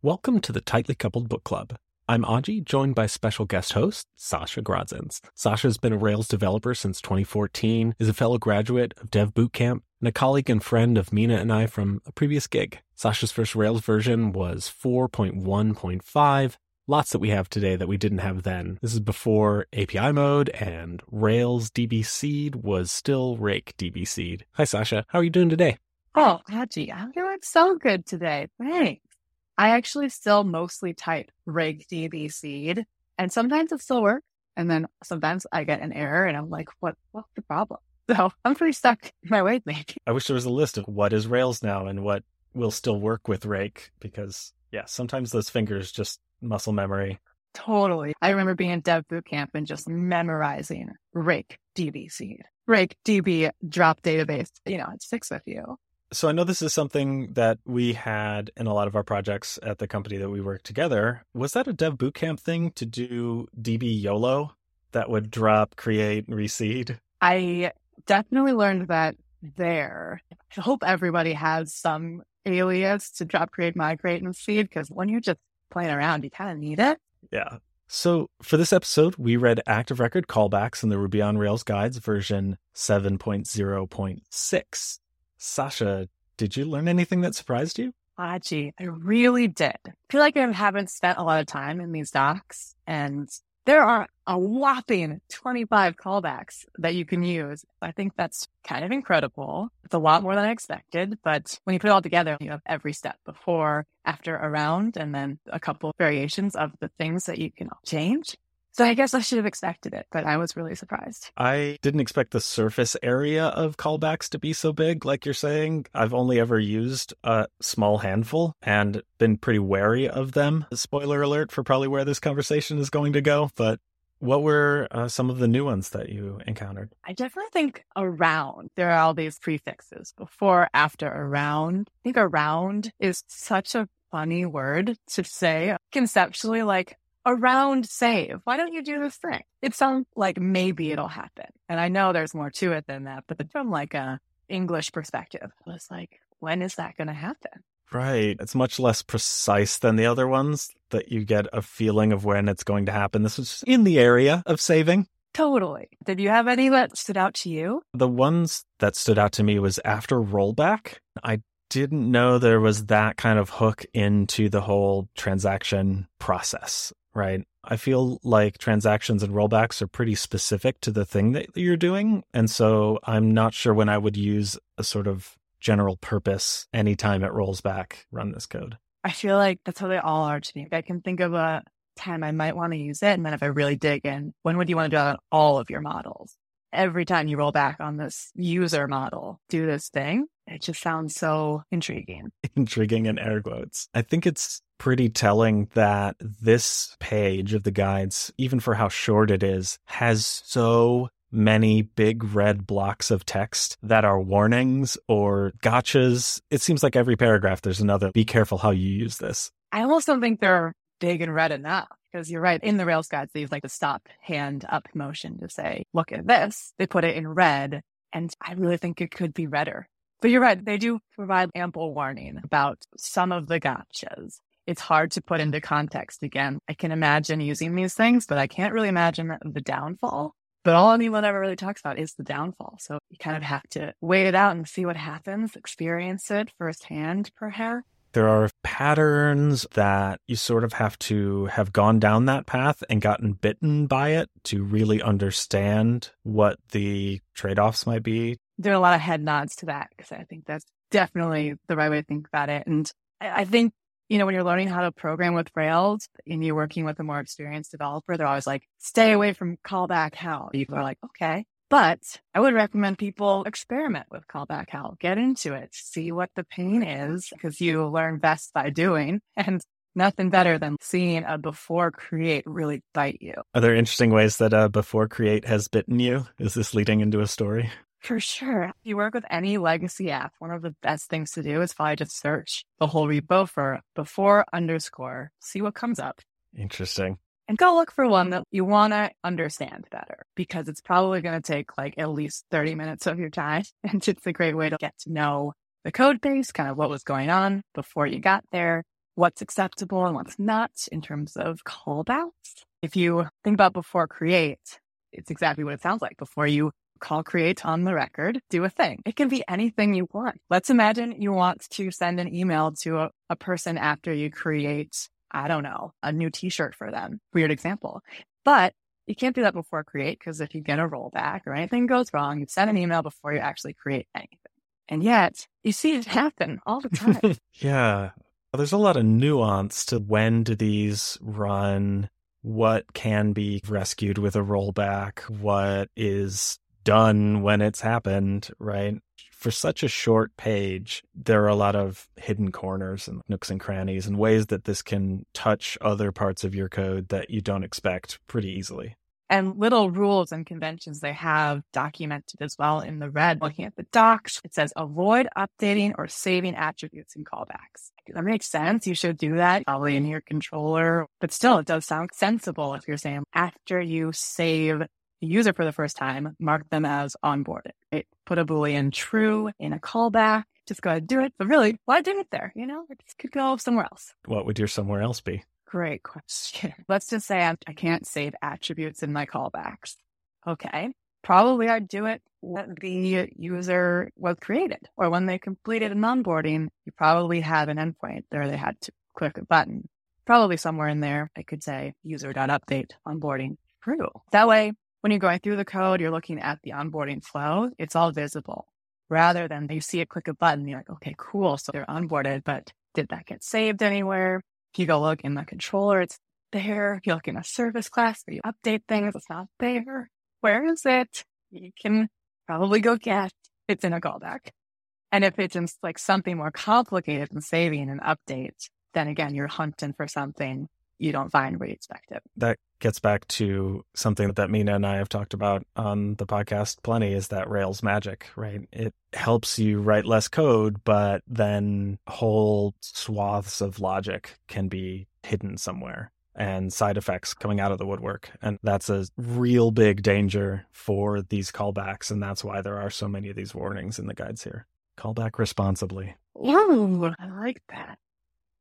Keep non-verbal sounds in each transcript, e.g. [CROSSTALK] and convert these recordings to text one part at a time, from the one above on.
Welcome to the Tightly Coupled Book Club. I'm Aji, joined by special guest host, Sasha Grodzins. Sasha's been a Rails developer since 2014, is a fellow graduate of Dev Bootcamp, and a colleague and friend of Mina and I from a previous gig. Sasha's first Rails version was 4.1.5. Lots that we have today that we didn't have then. This is before API mode and Rails DB seed was still Rake DB seed. Hi, Sasha. How are you doing today? Oh, Haji, I'm doing so good today. Thanks. I actually still mostly type Rake DB seed, and sometimes it still works. And then sometimes I get an error, and I'm like, "What? What's the problem?" [LAUGHS] So I'm pretty stuck [LAUGHS] in my ways, maybe. I wish there was a list of what is Rails now and what will still work with Rake, because yeah, sometimes those fingers just muscle memory. Totally. I remember being in Dev boot camp and just memorizing Rake DB seed, Rake DB drop database. You know, it sticks with you. So I know this is something that we had in a lot of our projects at the company that we work together. Was that a dev bootcamp thing to do DB YOLO that would drop, create, reseed? I definitely learned that there. I hope everybody has some alias to drop, create, migrate, and seed because when you're just playing around, you kind of need it. Yeah. So for this episode, we read active record callbacks in the Ruby on Rails guides version 7.0.6. Sasha, did you learn anything that surprised you? Aji, I really did. I feel like I haven't spent a lot of time in these docs, and there are a whopping 25 callbacks that you can use. I think that's kind of incredible. It's a lot more than I expected, but when you put it all together, you have every step before, after, around, and then a couple variations of the things that you can change. So I guess I should have expected it, but I was really surprised. I didn't expect the surface area of callbacks to be so big, like you're saying. I've only ever used a small handful and been pretty wary of them. Spoiler alert for probably where this conversation is going to go, but what were uh, some of the new ones that you encountered? I definitely think around. There are all these prefixes before, after, around. I think around is such a funny word to say conceptually, like around save. Why don't you do this thing? It sounds like maybe it'll happen. And I know there's more to it than that, but from like a English perspective, I was like, when is that going to happen? Right. It's much less precise than the other ones that you get a feeling of when it's going to happen. This was in the area of saving. Totally. Did you have any that stood out to you? The ones that stood out to me was after rollback. I didn't know there was that kind of hook into the whole transaction process right? I feel like transactions and rollbacks are pretty specific to the thing that you're doing. And so I'm not sure when I would use a sort of general purpose anytime it rolls back, run this code. I feel like that's how they all are to me. I can think of a time I might want to use it. And then if I really dig in, when would you want to do that on all of your models? Every time you roll back on this user model, do this thing. It just sounds so intriguing. [LAUGHS] Intriguing in air quotes. I think it's pretty telling that this page of the guides, even for how short it is, has so many big red blocks of text that are warnings or gotchas. It seems like every paragraph there's another be careful how you use this. I almost don't think they're big and red enough because you're right. In the Rails guides, they use like the stop hand up motion to say, look at this. They put it in red. And I really think it could be redder. But you're right. They do provide ample warning about some of the gotchas it's hard to put into context again. I can imagine using these things, but I can't really imagine the downfall. But all anyone ever really talks about is the downfall. So you kind of have to wait it out and see what happens, experience it firsthand, perhaps. There are patterns that you sort of have to have gone down that path and gotten bitten by it to really understand what the trade offs might be. There are a lot of head nods to that because I think that's definitely the right way to think about it. And I think you know, when you're learning how to program with Rails and you're working with a more experienced developer, they're always like, stay away from callback hell. People are like, okay. But I would recommend people experiment with callback hell, get into it, see what the pain is, because you learn best by doing. [LAUGHS] And nothing better than seeing a before create really bite you. Are there interesting ways that a before create has bitten you? Is this leading into a story? For sure. If you work with any legacy app, one of the best things to do is probably just search the whole repo for before underscore, see what comes up. Interesting. And go look for one that you want to understand better because it's probably going to take like at least 30 minutes of your time. [LAUGHS] And it's a great way to get to know the code base, kind of what was going on before you got there, what's acceptable and what's not in terms of callbacks. If you think about before create, it's exactly what it sounds like. Before you call create on the record, do a thing. It can be anything you want. Let's imagine you want to send an email to a, a person after you create, I don't know, a new t-shirt for them. Weird example. But you can't do that before create because if you get a rollback or anything goes wrong, you send an email before you actually create anything. And yet you see it happen all the time. [LAUGHS] yeah. There's a lot of nuance to when do these run, what can be rescued with a rollback, what is done when it's happened, right? For such a short page, there are a lot of hidden corners and nooks and crannies and ways that this can touch other parts of your code that you don't expect pretty easily and little rules and conventions they have documented as well in the red. Looking at the docs, it says avoid updating or saving attributes in callbacks. That makes sense. You should do that probably in your controller, but still it does sound sensible if you're saying after you save user for the first time, mark them as onboarded. Right? Put a Boolean true in a callback. Just go ahead and do it. But really, why do it there? You know, it could go somewhere else. What would your somewhere else be? Great question. [LAUGHS] Let's just say I can't save attributes in my callbacks. Okay. Probably I'd do it when the user was created or when they completed an onboarding. You probably have an endpoint there. They had to click a button. Probably somewhere in there, I could say user.update onboarding true. That way, when you're going through the code, you're looking at the onboarding flow. It's all visible rather than you see it click a button. You're like, okay, cool. So they're onboarded, but did that get saved anywhere? You go look in the controller, it's there. You look in a service class where you update things, it's not there. Where is it? You can probably go get it's in a callback. And if it's in like something more complicated than saving an update, then again, you're hunting for something you don't find where you expect it. That gets back to something that Mina and I have talked about on the podcast plenty is that Rails magic, right? It helps you write less code, but then whole swaths of logic can be hidden somewhere and side effects coming out of the woodwork. And that's a real big danger for these callbacks. And that's why there are so many of these warnings in the guides here. Callback responsibly. Ooh, I like that.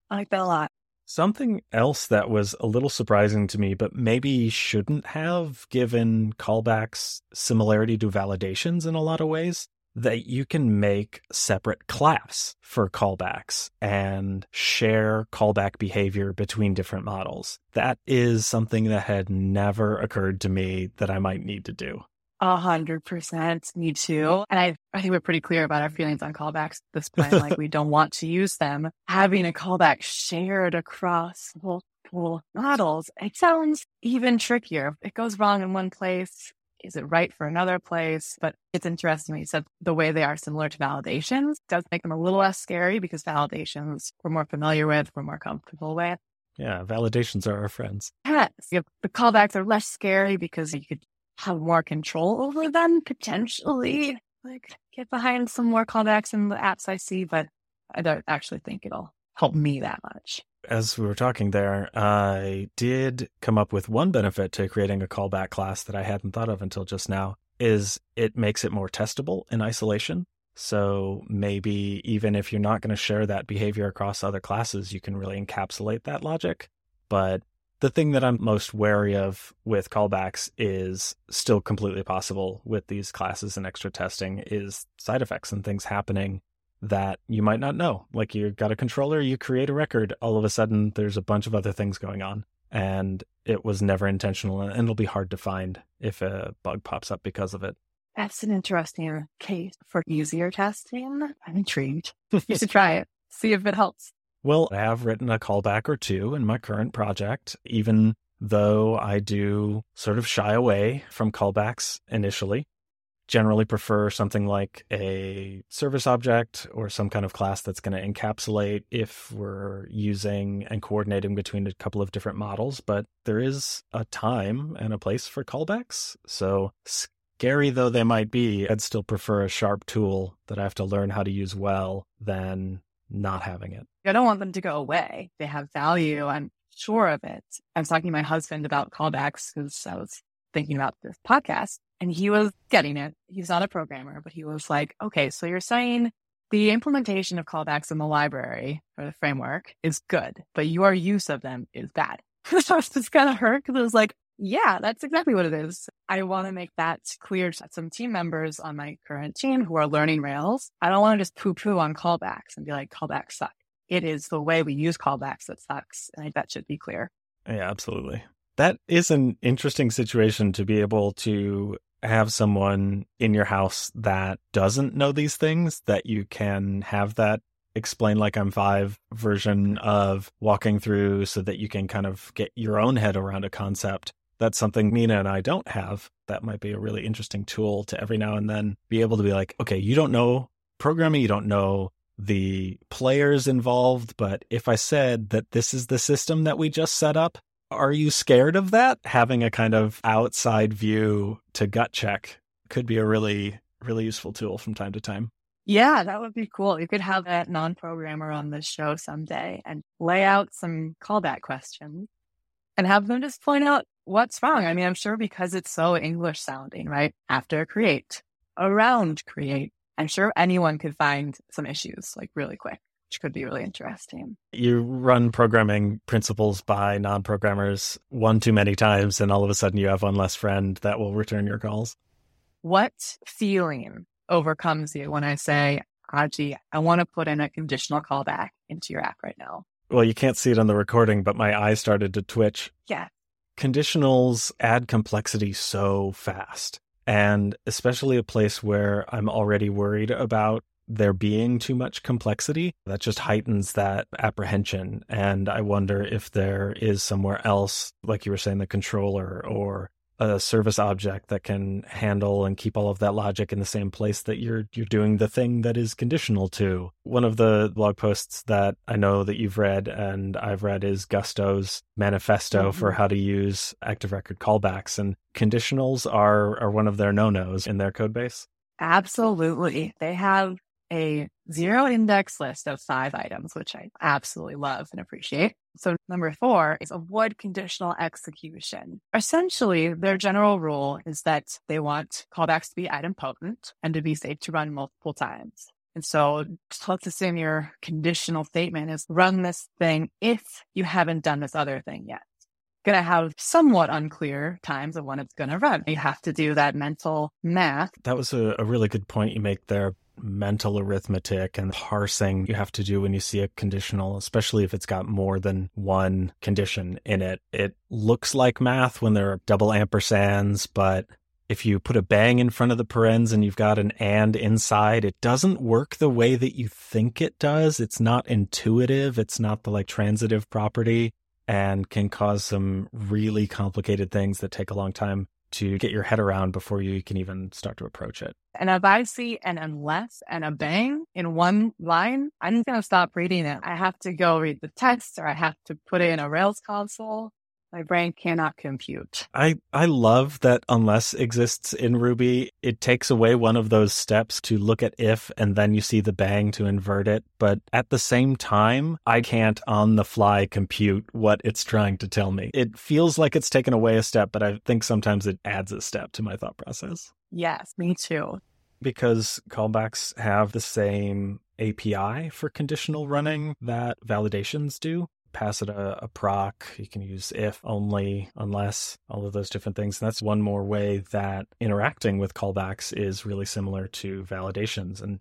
I like that a lot. Something else that was a little surprising to me, but maybe shouldn't have given callbacks similarity to validations in a lot of ways, that you can make separate class for callbacks and share callback behavior between different models. That is something that had never occurred to me that I might need to do. A hundred percent. Me too. And I, I think we're pretty clear about our feelings on callbacks at this point. like [LAUGHS] we don't want to use them. Having a callback shared across multiple models, it sounds even trickier. If it goes wrong in one place, is it right for another place? But it's interesting you said the way they are similar to validations does make them a little less scary because validations we're more familiar with, we're more comfortable with. Yeah, validations are our friends. Yes. The callbacks are less scary because you could have more control over them potentially. Like get behind some more callbacks in the apps I see, but I don't actually think it'll help me that much. As we were talking there, I did come up with one benefit to creating a callback class that I hadn't thought of until just now is it makes it more testable in isolation. So maybe even if you're not going to share that behavior across other classes, you can really encapsulate that logic. But the thing that I'm most wary of with callbacks is still completely possible with these classes and extra testing is side effects and things happening that you might not know. Like you've got a controller, you create a record, all of a sudden there's a bunch of other things going on and it was never intentional and it'll be hard to find if a bug pops up because of it. That's an interesting case for easier testing. I'm intrigued. you [LAUGHS] should try it. See if it helps. Well, I have written a callback or two in my current project, even though I do sort of shy away from callbacks initially. Generally prefer something like a service object or some kind of class that's going to encapsulate if we're using and coordinating between a couple of different models. But there is a time and a place for callbacks. So scary though they might be, I'd still prefer a sharp tool that I have to learn how to use well than not having it. I don't want them to go away. They have value. I'm sure of it. I was talking to my husband about callbacks because I was thinking about this podcast and he was getting it. He's not a programmer, but he was like, okay, so you're saying The implementation of callbacks in the library or the framework is good, but your use of them is bad. so kind of hurt because it was like, yeah, that's exactly what it is. I want to make that clear to some team members on my current team who are learning Rails. I don't want to just poo poo on callbacks and be like, callbacks suck. It is the way we use callbacks that sucks. And that should be clear. Yeah, absolutely. That is an interesting situation to be able to have someone in your house that doesn't know these things, that you can have that explain like I'm five version of walking through so that you can kind of get your own head around a concept that's something Mina and I don't have. That might be a really interesting tool to every now and then be able to be like, okay, you don't know programming, you don't know the players involved, but if I said that this is the system that we just set up, are you scared of that? Having a kind of outside view to gut check could be a really, really useful tool from time to time. Yeah, that would be cool. You could have a non programmer on the show someday and lay out some callback questions and have them just point out what's wrong. I mean, I'm sure because it's so English sounding, right? After create, around create, I'm sure anyone could find some issues like really quick, which could be really interesting. You run programming principles by non programmers one too many times, and all of a sudden you have one less friend that will return your calls. What feeling overcomes you when I say, Aji, I want to put in a conditional callback into your app right now? well, you can't see it on the recording, but my eye started to twitch. Yeah. Conditionals add complexity so fast. And especially a place where I'm already worried about there being too much complexity, that just heightens that apprehension. And I wonder if there is somewhere else, like you were saying, the controller or a service object that can handle and keep all of that logic in the same place that you're you're doing the thing that is conditional to. One of the blog posts that I know that you've read and I've read is Gusto's manifesto mm-hmm. for how to use active record callbacks and conditionals are are one of their no-nos in their code base. Absolutely. They have a zero index list of five items, which I absolutely love and appreciate. So number four is avoid conditional execution. Essentially, their general rule is that they want callbacks to be idempotent and to be safe to run multiple times. And so let's assume your conditional statement is run this thing if you haven't done this other thing yet. To have somewhat unclear times of when it's to run. You have to do that mental math. That was a, a really good point you make there mental arithmetic and parsing you have to do when you see a conditional, especially if it's got more than one condition in it. It looks like math when there are double ampersands, but if you put a bang in front of the parens and you've got an and inside, it doesn't work the way that you think it does. It's not intuitive. It's not the like transitive property and can cause some really complicated things that take a long time to get your head around before you can even start to approach it. And if I see an unless and a bang in one line, I'm just going to stop reading it. I have to go read the text or I have to put it in a Rails console my brain cannot compute. I, I love that unless exists in Ruby, it takes away one of those steps to look at if and then you see the bang to invert it. But at the same time, I can't on the fly compute what it's trying to tell me. It feels like it's taken away a step, but I think sometimes it adds a step to my thought process. Yes, me too. Because callbacks have the same API for conditional running that validations do pass it a, a proc. You can use if, only, unless, all of those different things. And that's one more way that interacting with callbacks is really similar to validations. And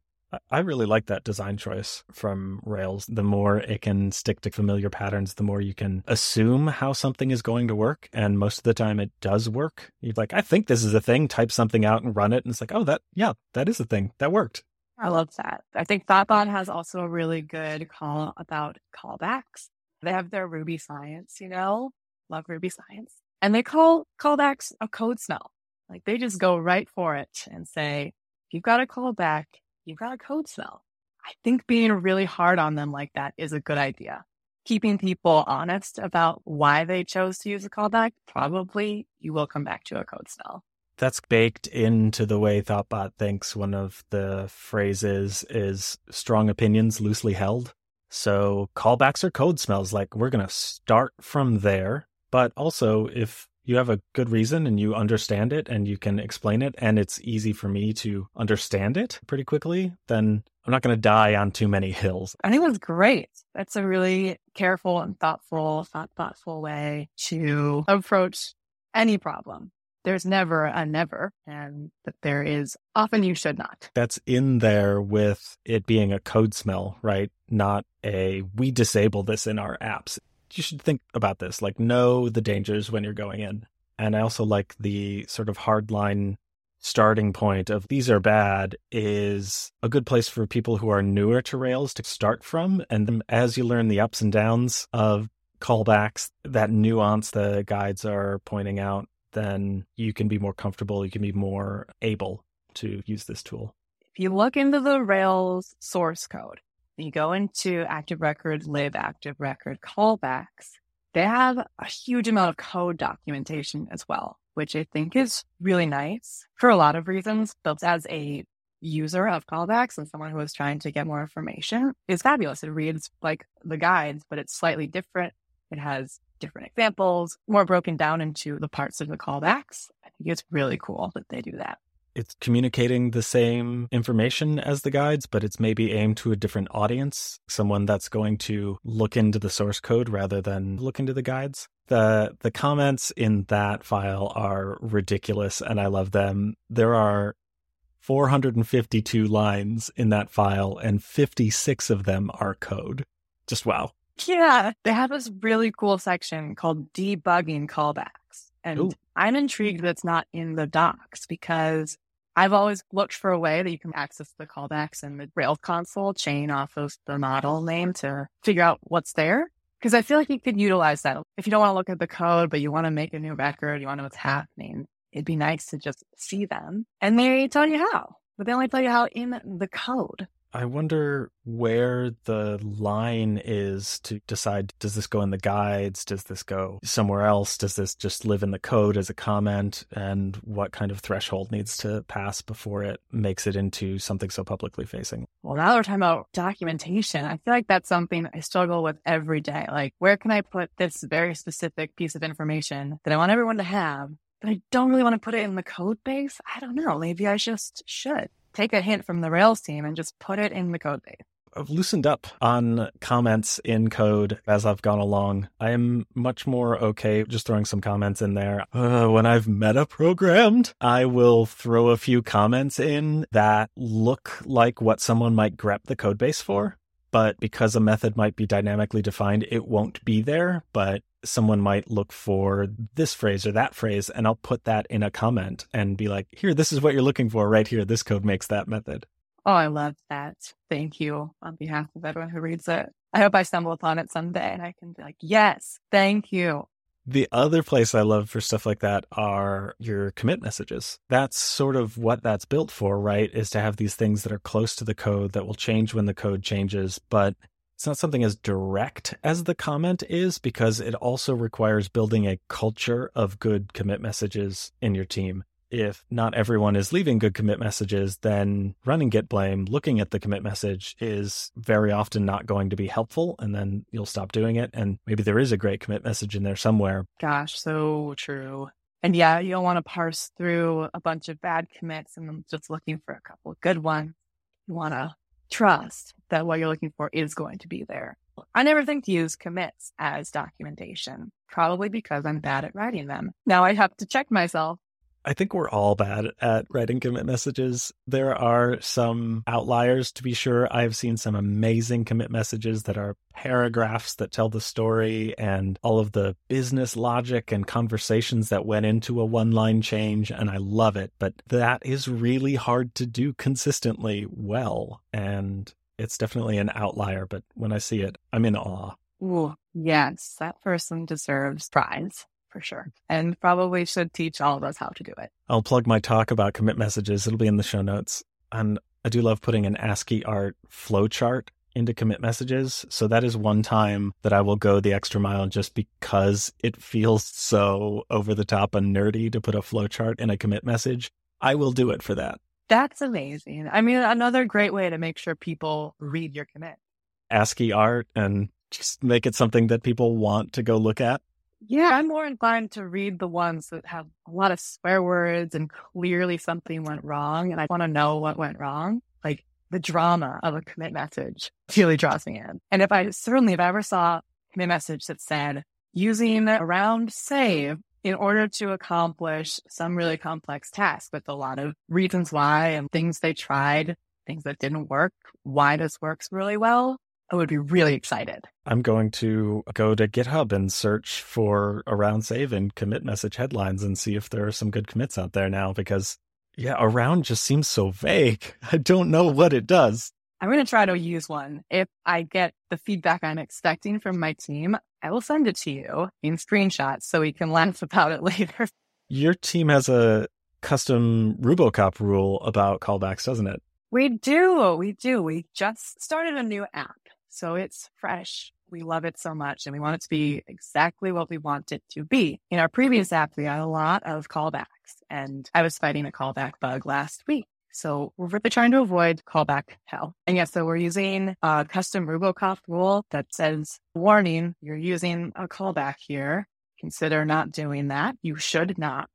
I really like that design choice from Rails. The more it can stick to familiar patterns, the more you can assume how something is going to work. And most of the time it does work. You're like, I think this is a thing, type something out and run it. And it's like, oh, that, yeah, that is a thing. That worked. I love that. I think Thoughtbot has also a really good call about callbacks. They have their Ruby science, you know, love Ruby science. And they call callbacks a code smell. Like they just go right for it and say, if you've got a callback, you've got a code smell. I think being really hard on them like that is a good idea. Keeping people honest about why they chose to use a callback, probably you will come back to a code smell. That's baked into the way Thoughtbot thinks. One of the phrases is strong opinions loosely held. So callbacks are code smells. Like we're going to start from there. But also, if you have a good reason and you understand it and you can explain it and it's easy for me to understand it pretty quickly, then I'm not going to die on too many hills. I think was great. That's a really careful and thoughtful, thought thoughtful way to approach any problem. There's never a never, and that there is often you should not. That's in there with it being a code smell, right? Not a we disable this in our apps you should think about this. Like, know the dangers when you're going in. And I also like the sort of hardline starting point of these are bad is a good place for people who are newer to Rails to start from. And as you learn the ups and downs of callbacks, that nuance the guides are pointing out, then you can be more comfortable. You can be more able to use this tool. If you look into the Rails source code, you go into Active Record, lib Active Record callbacks, they have a huge amount of code documentation as well, which I think is really nice for a lot of reasons. But as a user of callbacks and someone who is trying to get more information, is fabulous. It reads like the guides, but it's slightly different. It has different examples, more broken down into the parts of the callbacks. I think it's really cool that they do that it's communicating the same information as the guides, but it's maybe aimed to a different audience, someone that's going to look into the source code rather than look into the guides. The the comments in that file are ridiculous and I love them. There are 452 lines in that file and 56 of them are code. Just wow. Yeah, they have this really cool section called debugging callbacks. And Ooh. I'm intrigued that's not in the docs because I've always looked for a way that you can access the callbacks in the Rails console chain off of the model name to figure out what's there. Because I feel like you could utilize that. If you don't want to look at the code, but you want to make a new record, you want to know what's happening, it'd be nice to just see them. And they tell you how, but they only tell you how in the code. I wonder where the line is to decide does this go in the guides? Does this go somewhere else? Does this just live in the code as a comment? And what kind of threshold needs to pass before it makes it into something so publicly facing? Well, now we're talking about documentation. I feel like that's something I struggle with every day. Like, where can I put this very specific piece of information that I want everyone to have? But I don't really want to put it in the code base. I don't know. Maybe I just should take a hint from the Rails team and just put it in the code base. I've loosened up on comments in code as I've gone along. I am much more okay just throwing some comments in there. Uh, when I've meta programmed, I will throw a few comments in that look like what someone might grep the code base for. But because a method might be dynamically defined, it won't be there. But someone might look for this phrase or that phrase, and I'll put that in a comment and be like, here, this is what you're looking for right here. This code makes that method. Oh, I love that. Thank you on behalf of everyone who reads it. I hope I stumble upon it someday and I can be like, yes, thank you. The other place I love for stuff like that are your commit messages. That's sort of what that's built for, right? Is to have these things that are close to the code that will change when the code changes, but it's not something as direct as the comment is because it also requires building a culture of good commit messages in your team. If not everyone is leaving good commit messages, then running git blame, looking at the commit message is very often not going to be helpful. And then you'll stop doing it. And maybe there is a great commit message in there somewhere. Gosh, so true. And yeah, you don't want to parse through a bunch of bad commits and just looking for a couple of good ones. You want to trust that what you're looking for is going to be there. I never think to use commits as documentation, probably because I'm bad at writing them. Now I have to check myself I think we're all bad at writing commit messages. There are some outliers to be sure. I've seen some amazing commit messages that are paragraphs that tell the story and all of the business logic and conversations that went into a one line change. And I love it. But that is really hard to do consistently well. And it's definitely an outlier. But when I see it, I'm in awe. Ooh, yes, that person deserves prize for sure. And probably should teach all of us how to do it. I'll plug my talk about commit messages. It'll be in the show notes. And I do love putting an ASCII art flowchart into commit messages. So that is one time that I will go the extra mile just because it feels so over the top and nerdy to put a flowchart in a commit message. I will do it for that. That's amazing. I mean, another great way to make sure people read your commit. ASCII art and just make it something that people want to go look at Yeah, I'm more inclined to read the ones that have a lot of swear words and clearly something went wrong. And I want to know what went wrong. Like the drama of a commit message [LAUGHS] really draws me in. And if I certainly, if I ever saw a commit message that said using around save in order to accomplish some really complex task with a lot of reasons why and things they tried, things that didn't work, why this works really well, I would be really excited. I'm going to go to GitHub and search for around save and commit message headlines and see if there are some good commits out there now because yeah, around just seems so vague. [LAUGHS] I don't know what it does. I'm going to try to use one. If I get the feedback I'm expecting from my team, I will send it to you in screenshots so we can laugh [LAUGHS] about it later. Your team has a custom Rubocop rule about callbacks, doesn't it? We do. We do. We just started a new app. So it's fresh. We love it so much and we want it to be exactly what we want it to be. In our previous app, we had a lot of callbacks and I was fighting a callback bug last week. So we're really trying to avoid callback hell. And yes, so we're using a custom Rubocop rule that says, warning, you're using a callback here. Consider not doing that. You should not.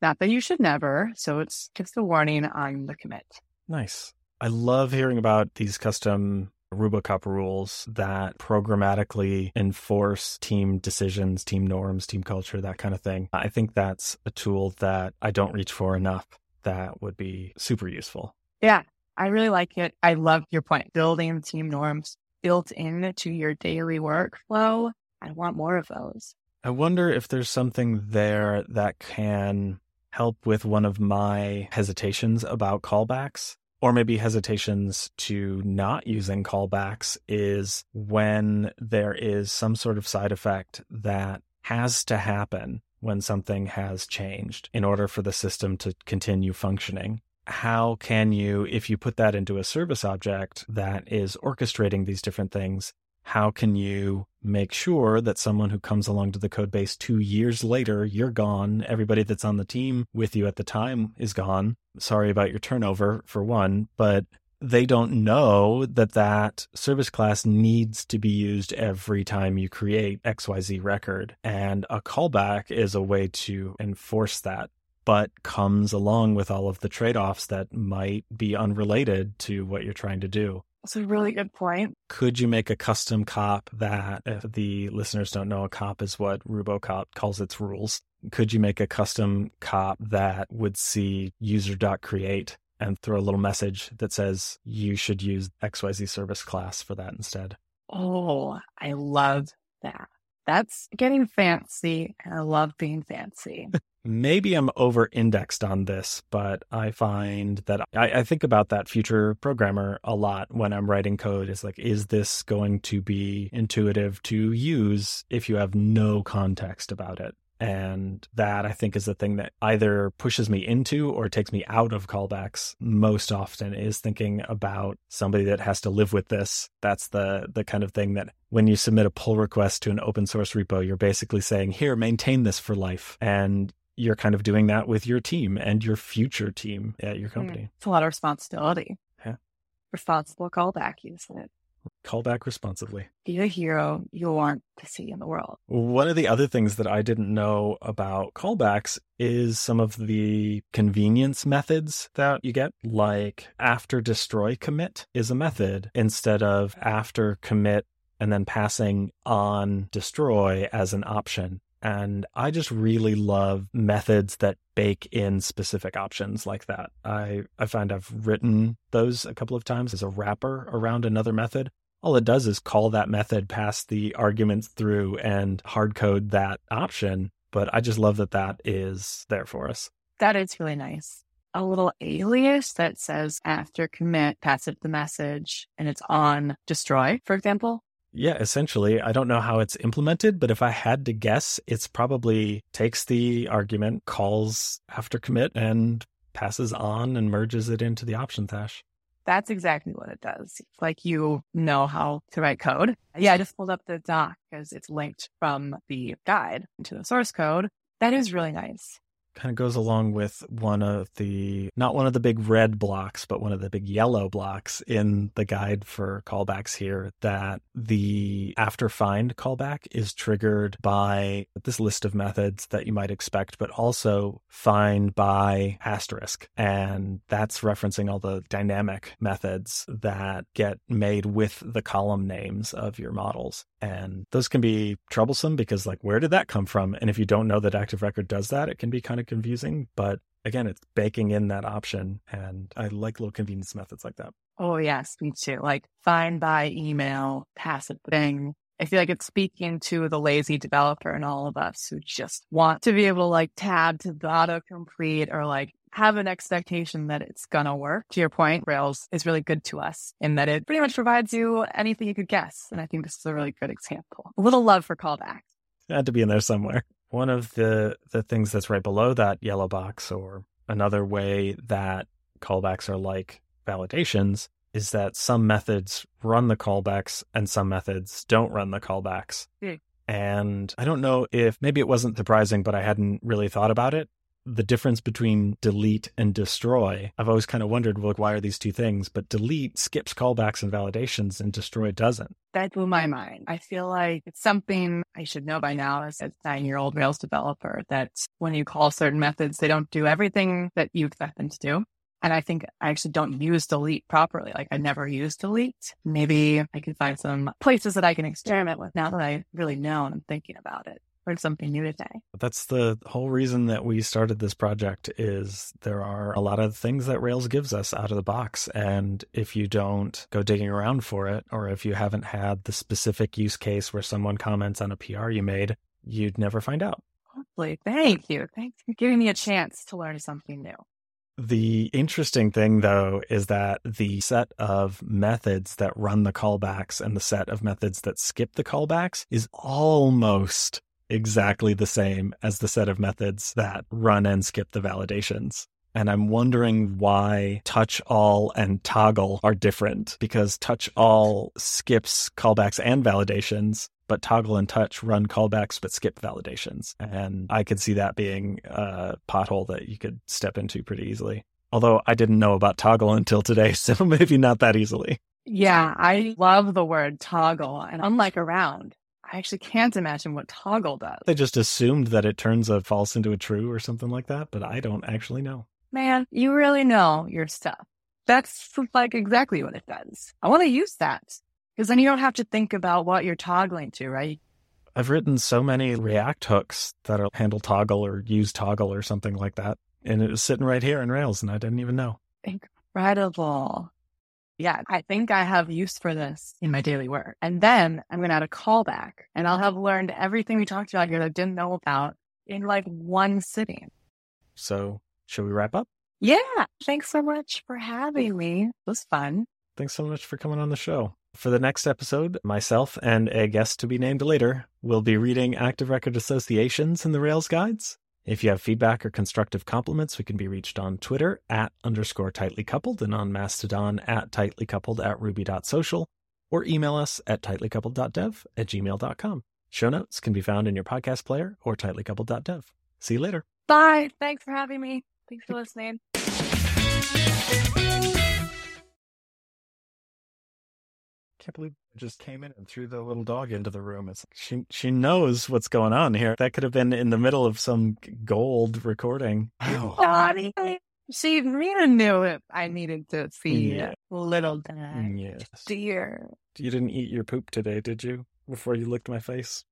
Not that you should never. So it's just a warning on the commit. Nice. I love hearing about these custom Rubocop rules that programmatically enforce team decisions, team norms, team culture, that kind of thing. I think that's a tool that I don't reach for enough that would be super useful. Yeah, I really like it. I love your point. Building team norms built into your daily workflow. I want more of those. I wonder if there's something there that can help with one of my hesitations about callbacks or maybe hesitations to not using callbacks is when there is some sort of side effect that has to happen when something has changed in order for the system to continue functioning. How can you, if you put that into a service object that is orchestrating these different things, how can you make sure that someone who comes along to the code base two years later, you're gone, everybody that's on the team with you at the time is gone? Sorry about your turnover, for one, but they don't know that that service class needs to be used every time you create XYZ record. And a callback is a way to enforce that, but comes along with all of the trade offs that might be unrelated to what you're trying to do. That's a really good point. Could you make a custom cop that, if the listeners don't know, a cop is what Rubocop calls its rules. Could you make a custom cop that would see user.create and throw a little message that says you should use XYZ service class for that instead? Oh, I love that. That's getting fancy. And I love being fancy. [LAUGHS] maybe I'm over indexed on this, but I find that I, I, think about that future programmer a lot when I'm writing code. Is like, is this going to be intuitive to use if you have no context about it? And that I think is the thing that either pushes me into or takes me out of callbacks most often is thinking about somebody that has to live with this. That's the the kind of thing that when you submit a pull request to an open source repo, you're basically saying, here, maintain this for life. And you're kind of doing that with your team and your future team at your company. Mm, it's a lot of responsibility. Yeah. Responsible callback, isn't it? Call back responsibly. Be a hero you want to see in the world. One of the other things that I didn't know about callbacks is some of the convenience methods that you get, like after destroy commit is a method instead of after commit and then passing on destroy as an option. And I just really love methods that bake in specific options like that. I, I find I've written those a couple of times as a wrapper around another method. All it does is call that method, pass the arguments through, and hard code that option. But I just love that that is there for us. That is really nice. A little alias that says after commit, pass it the message, and it's on destroy, for example. Yeah, essentially. I don't know how it's implemented, but if I had to guess, it's probably takes the argument, calls after commit, and passes on and merges it into the options hash. That's exactly what it does. like you know how to write code. Yeah, I just pulled up the doc because it's linked from the guide to the source code. That is really nice. Kind of goes along with one of the not one of the big red blocks but one of the big yellow blocks in the guide for callbacks here that the after find callback is triggered by this list of methods that you might expect but also find by asterisk. And that's referencing all the dynamic methods that get made with the column names of your models. And those can be troublesome because like where did that come from? And if you don't know that active record does that it can be kind of confusing, but again, it's baking in that option. And I like little convenience methods like that. Oh, yes, me too. Like find by email, passive thing. I feel like it's speaking to the lazy developer and all of us who just want to be able to like tab to the autocomplete or like have an expectation that it's going to work. To your point, Rails is really good to us in that it pretty much provides you anything you could guess. And I think this is a really good example. A little love for callbacks. Had to be in there somewhere. One of the the things that's right below that yellow box, or another way that callbacks are like validations, is that some methods run the callbacks and some methods don't run the callbacks. Mm. And I don't know if maybe it wasn't surprising, but I hadn't really thought about it the difference between delete and destroy, I've always kind of wondered, well, why are these two things? But delete skips callbacks and validations and destroy doesn't. That blew my mind. I feel like it's something I should know by now as a nine year old Rails developer that when you call certain methods, they don't do everything that you expect them to do. And I think I actually don't use delete properly. Like I never use delete. Maybe I can find some places that I can experiment with now that I really know and I'm thinking about it learned something new today. That's the whole reason that we started this project is there are a lot of things that Rails gives us out of the box. And if you don't go digging around for it, or if you haven't had the specific use case where someone comments on a PR you made, you'd never find out. Hopefully. Thank you. Thanks for giving me a chance to learn something new. The interesting thing, though, is that the set of methods that run the callbacks and the set of methods that skip the callbacks is almost exactly the same as the set of methods that run and skip the validations. And I'm wondering why touch all and toggle are different because touch all skips callbacks and validations, but toggle and touch run callbacks but skip validations. And I could see that being a pothole that you could step into pretty easily. Although I didn't know about toggle until today, [LAUGHS] so maybe not that easily. Yeah, I love the word toggle. And unlike around, I actually can't imagine what toggle does. They just assumed that it turns a false into a true or something like that, but I don't actually know. Man, you really know your stuff. That's like exactly what it does. I want to use that because then you don't have to think about what you're toggling to, right? I've written so many React hooks that handle toggle or use toggle or something like that. And it was sitting right here in Rails and I didn't even know. Incredible yeah, I think I have use for this in my daily work. And then I'm going to add a callback and I'll have learned everything we talked about here that I didn't know about in like one sitting. So, should we wrap up? Yeah. Thanks so much for having me. It was fun. Thanks so much for coming on the show. For the next episode, myself and a guest to be named later will be reading active record associations in the Rails guides if you have feedback or constructive compliments, we can be reached on Twitter at underscore tightly coupled and on Mastodon at tightly coupled at ruby.social or email us at tightlycoupled.dev at gmail.com. Show notes can be found in your podcast player or tightlycoupled.dev. See you later. Bye. Thanks for having me. Thanks for listening. [LAUGHS] can't believe I just came in and threw the little dog into the room. It's she she knows what's going on here. That could have been in the middle of some gold recording. [LAUGHS] Oh. She Rena knew it. I needed to see yeah. little dog. Yes. Dear. You didn't eat your poop today, did you? Before you licked my face?